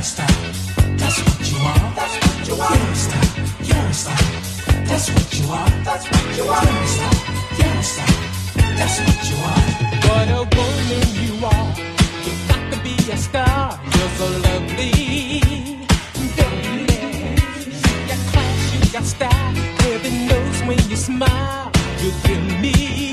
don't. That's what you are. That's what That's what you are. That's what That's what you are. What a woman you are. You got to be a star. You're so lovely, baby. You got class. You got style. Heaven knows when you smile. You give me.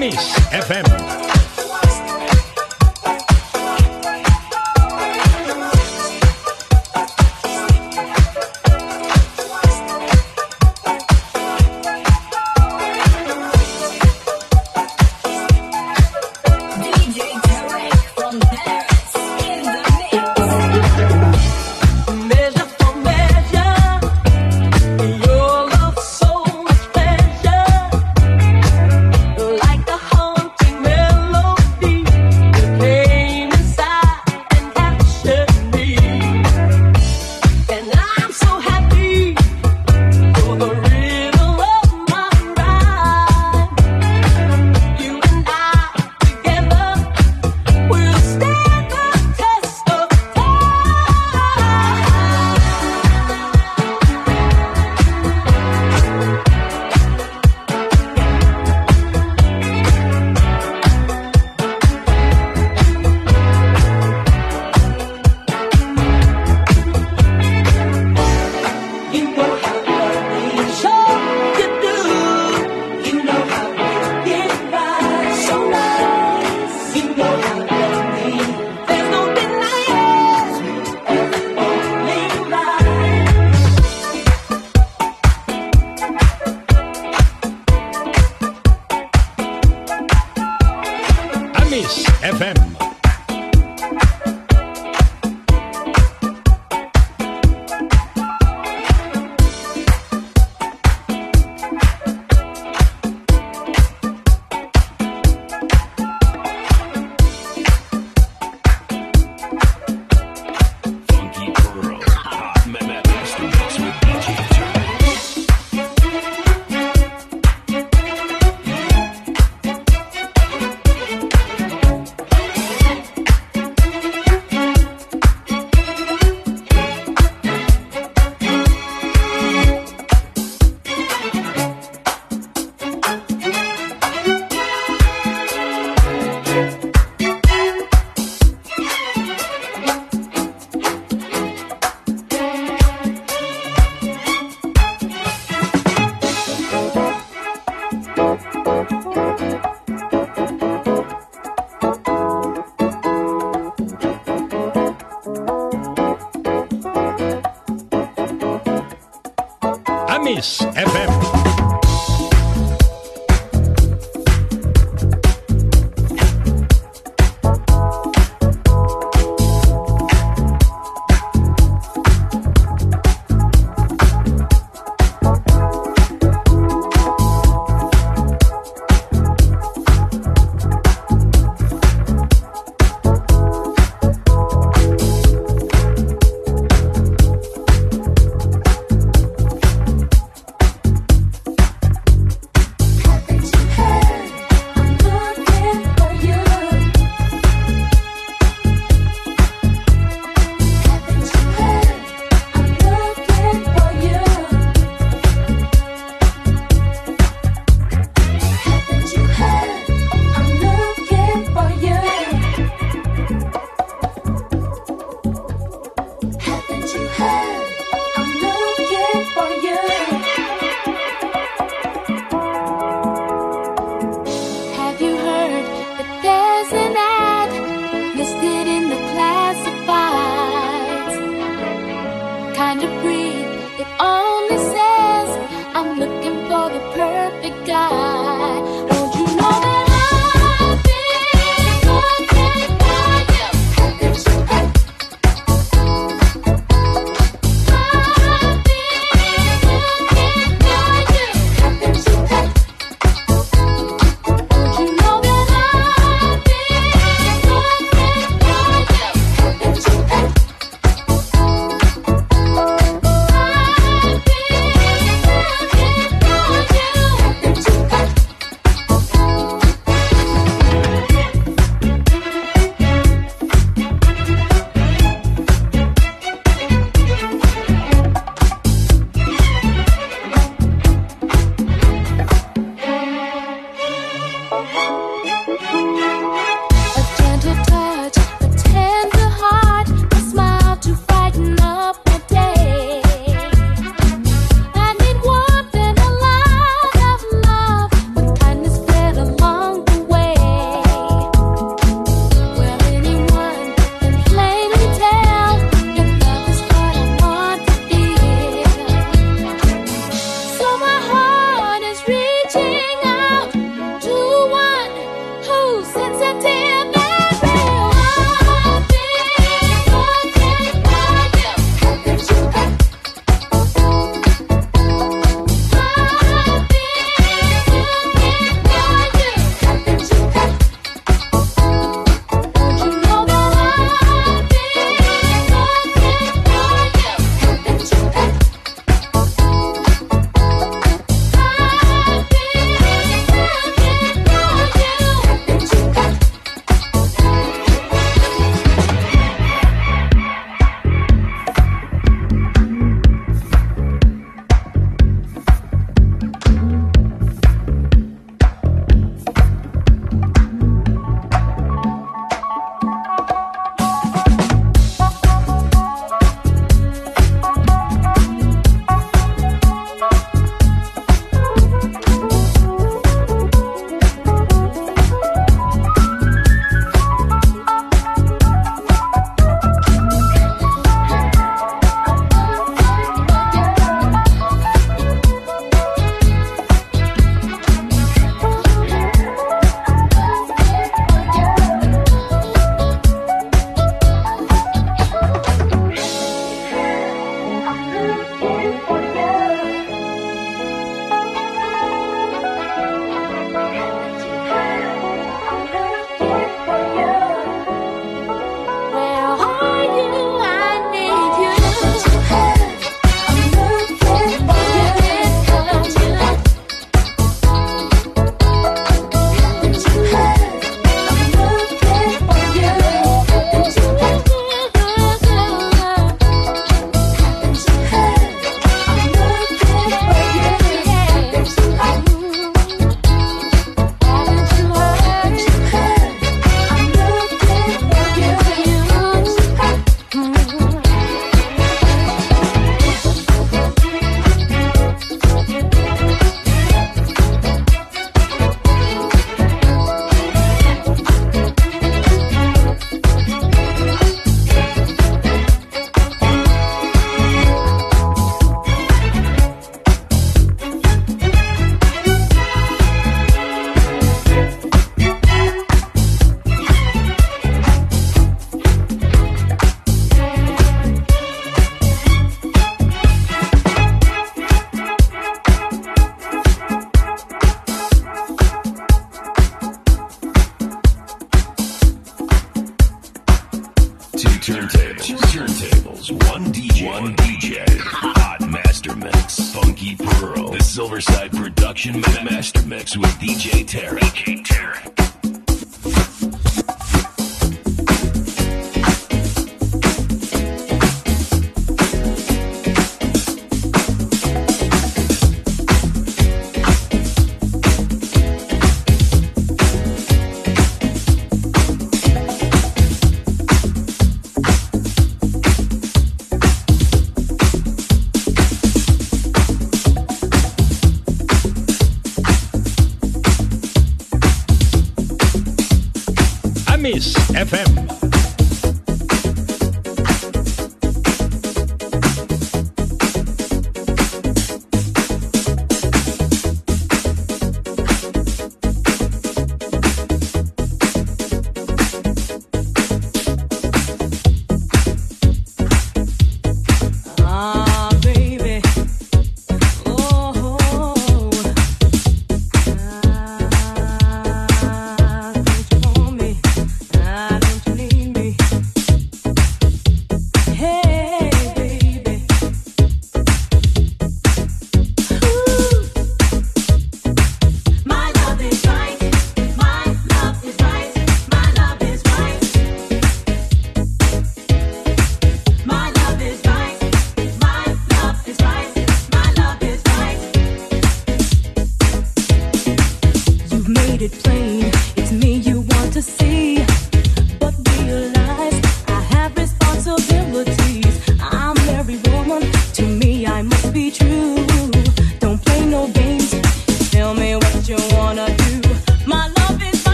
Miss FM.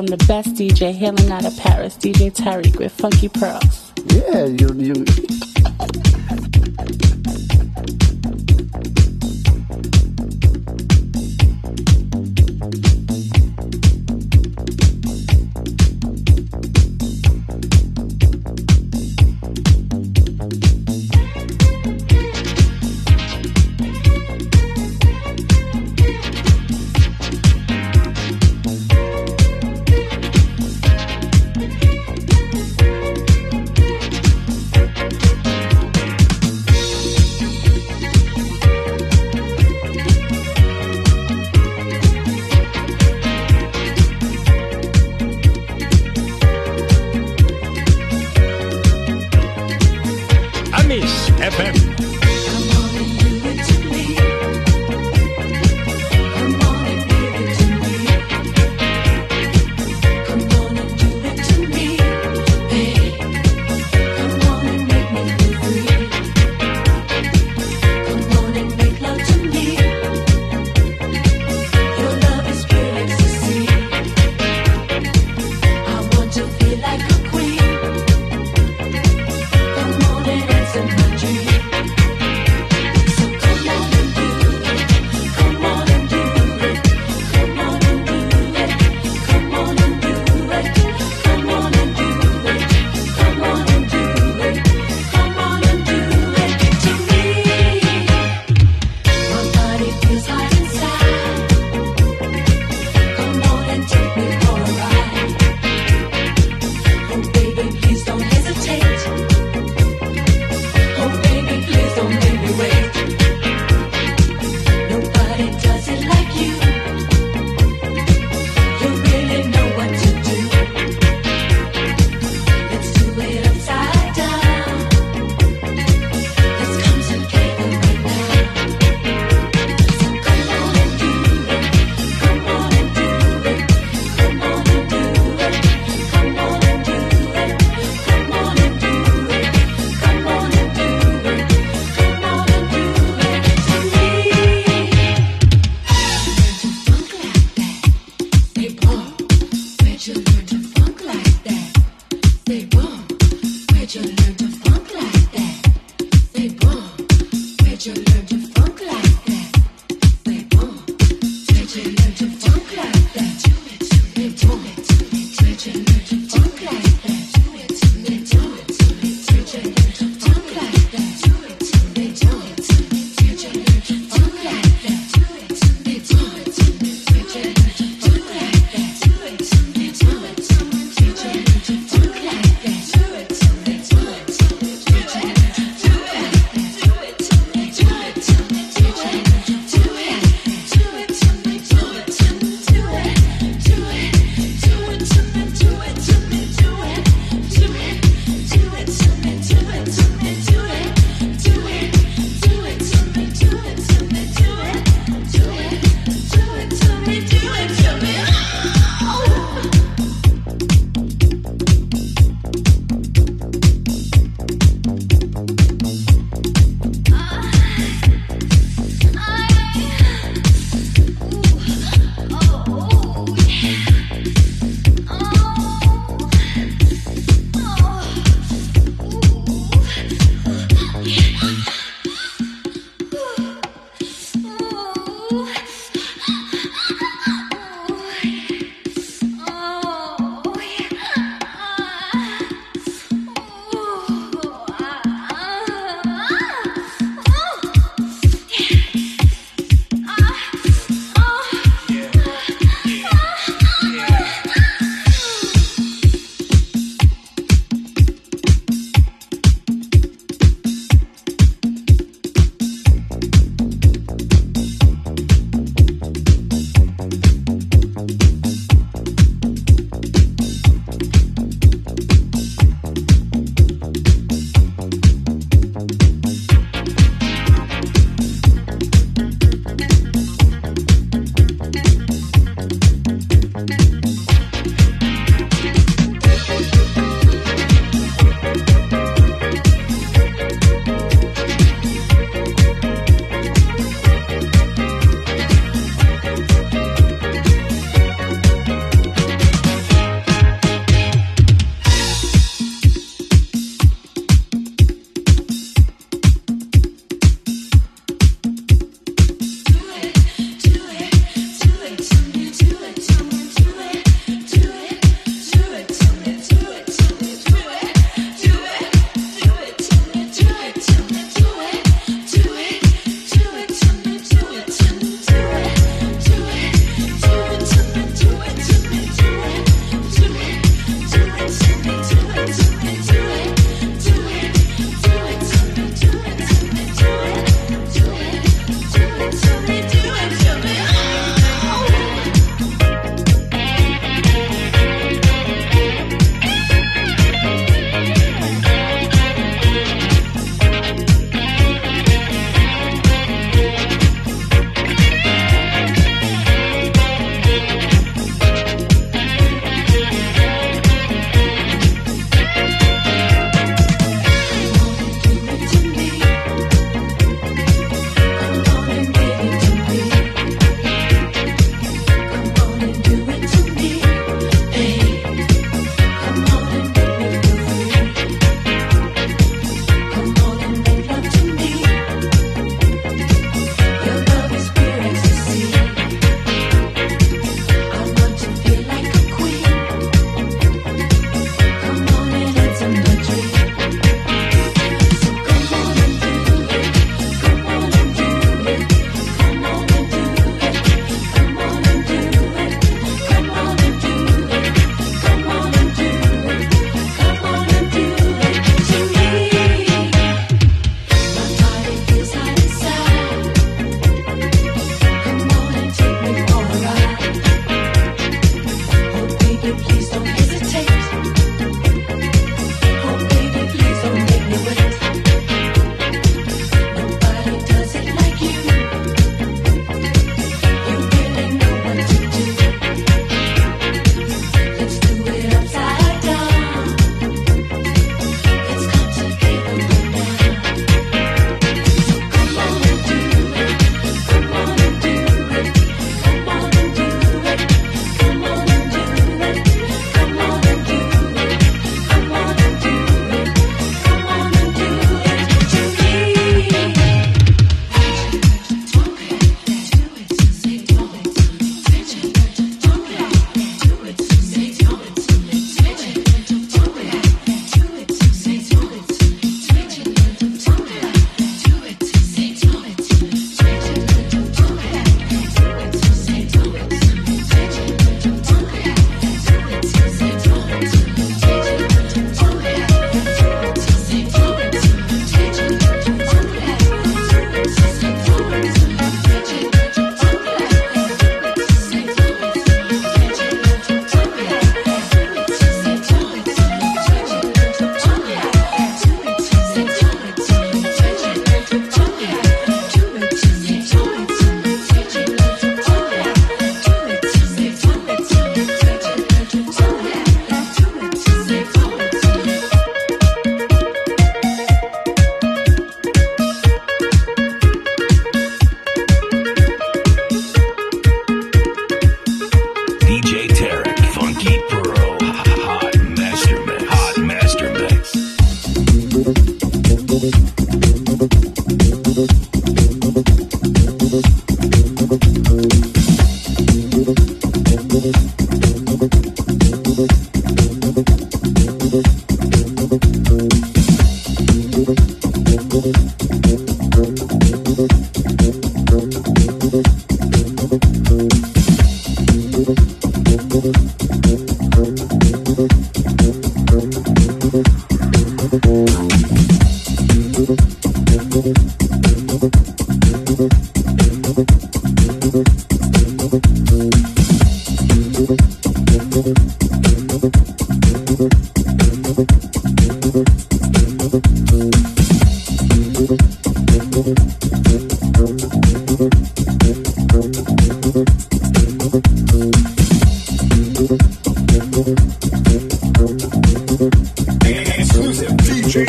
From the best DJ hailing out of Paris, DJ Tariq with Funky Pearls. Yeah, you you.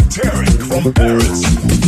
Tarek from Paris.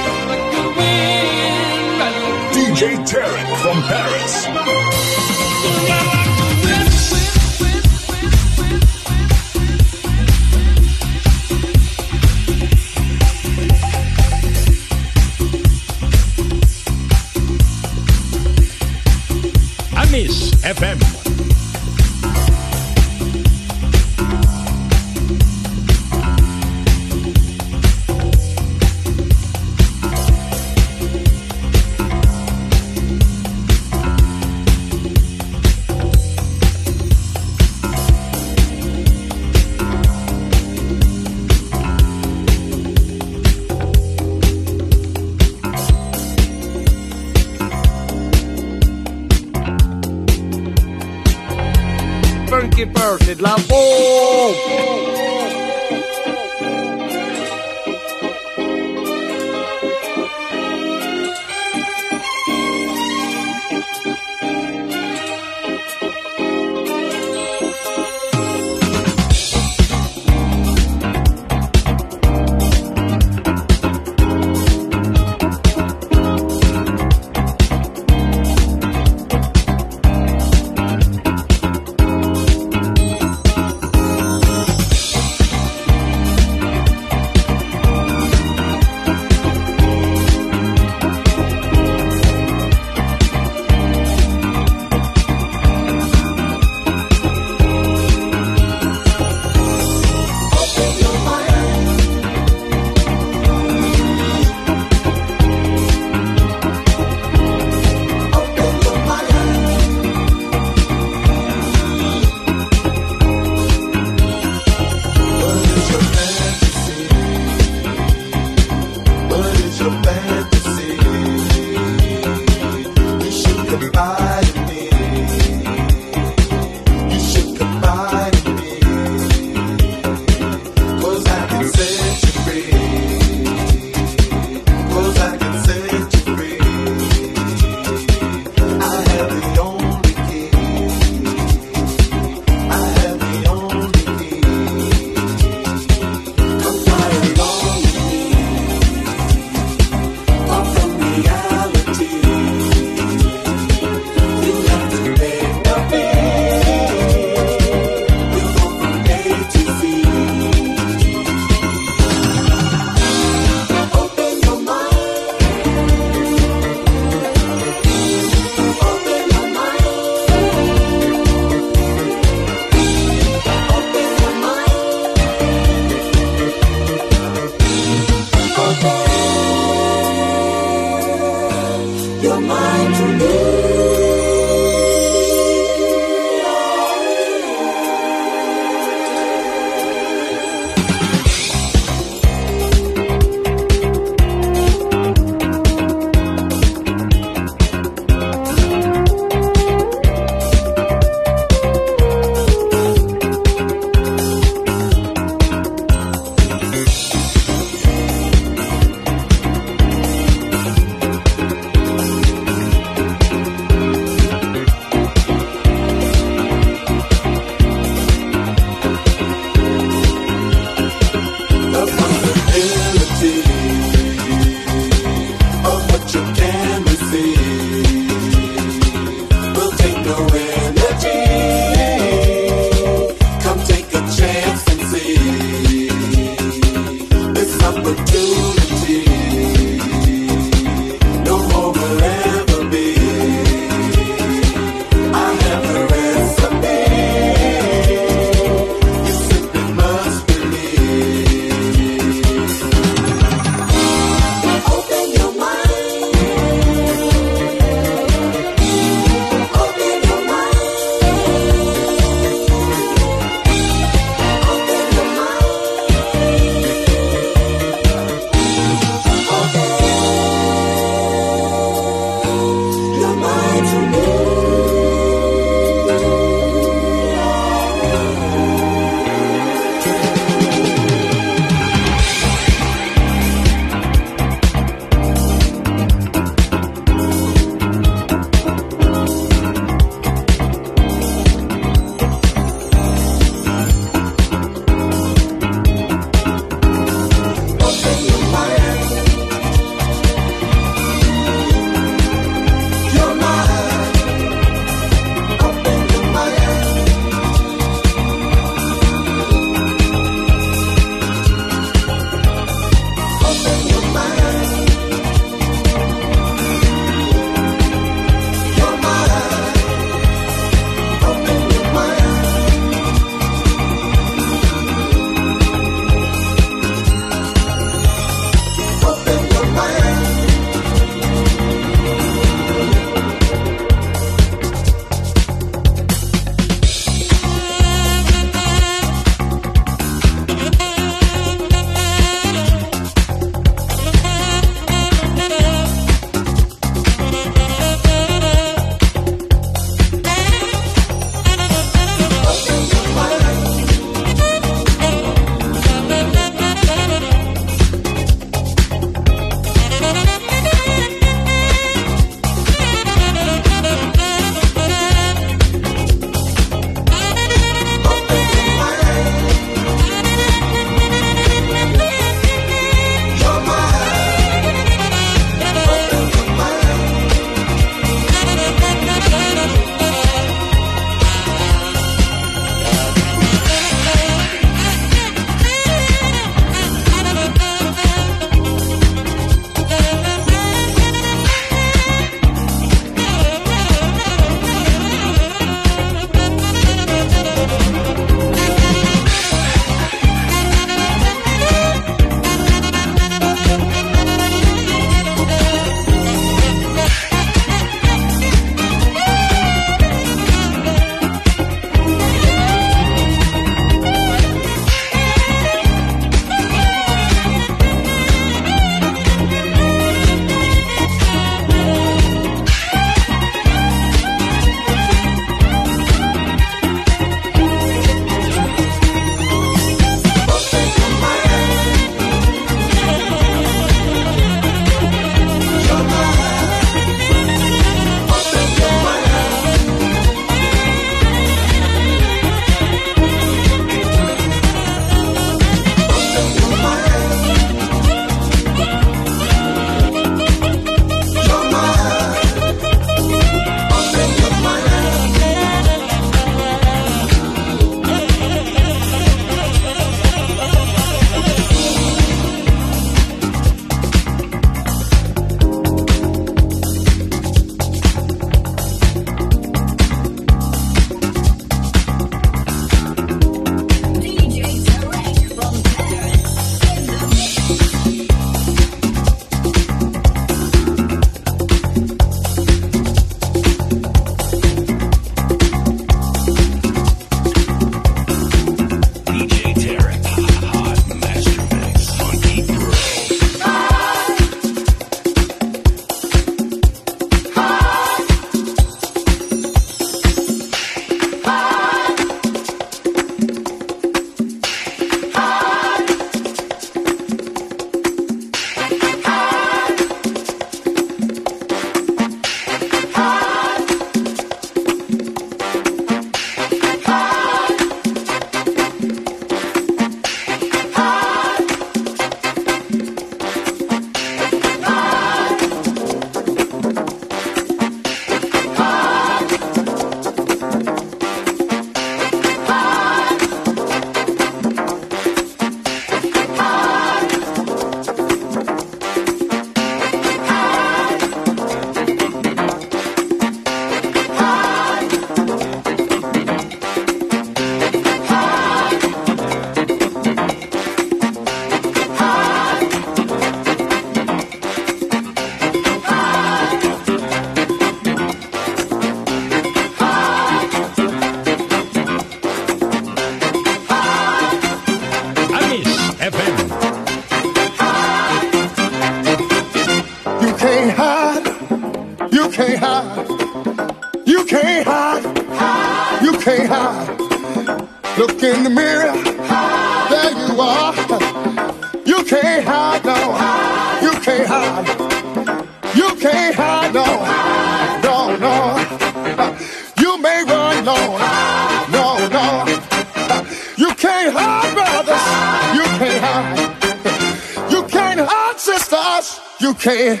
okay.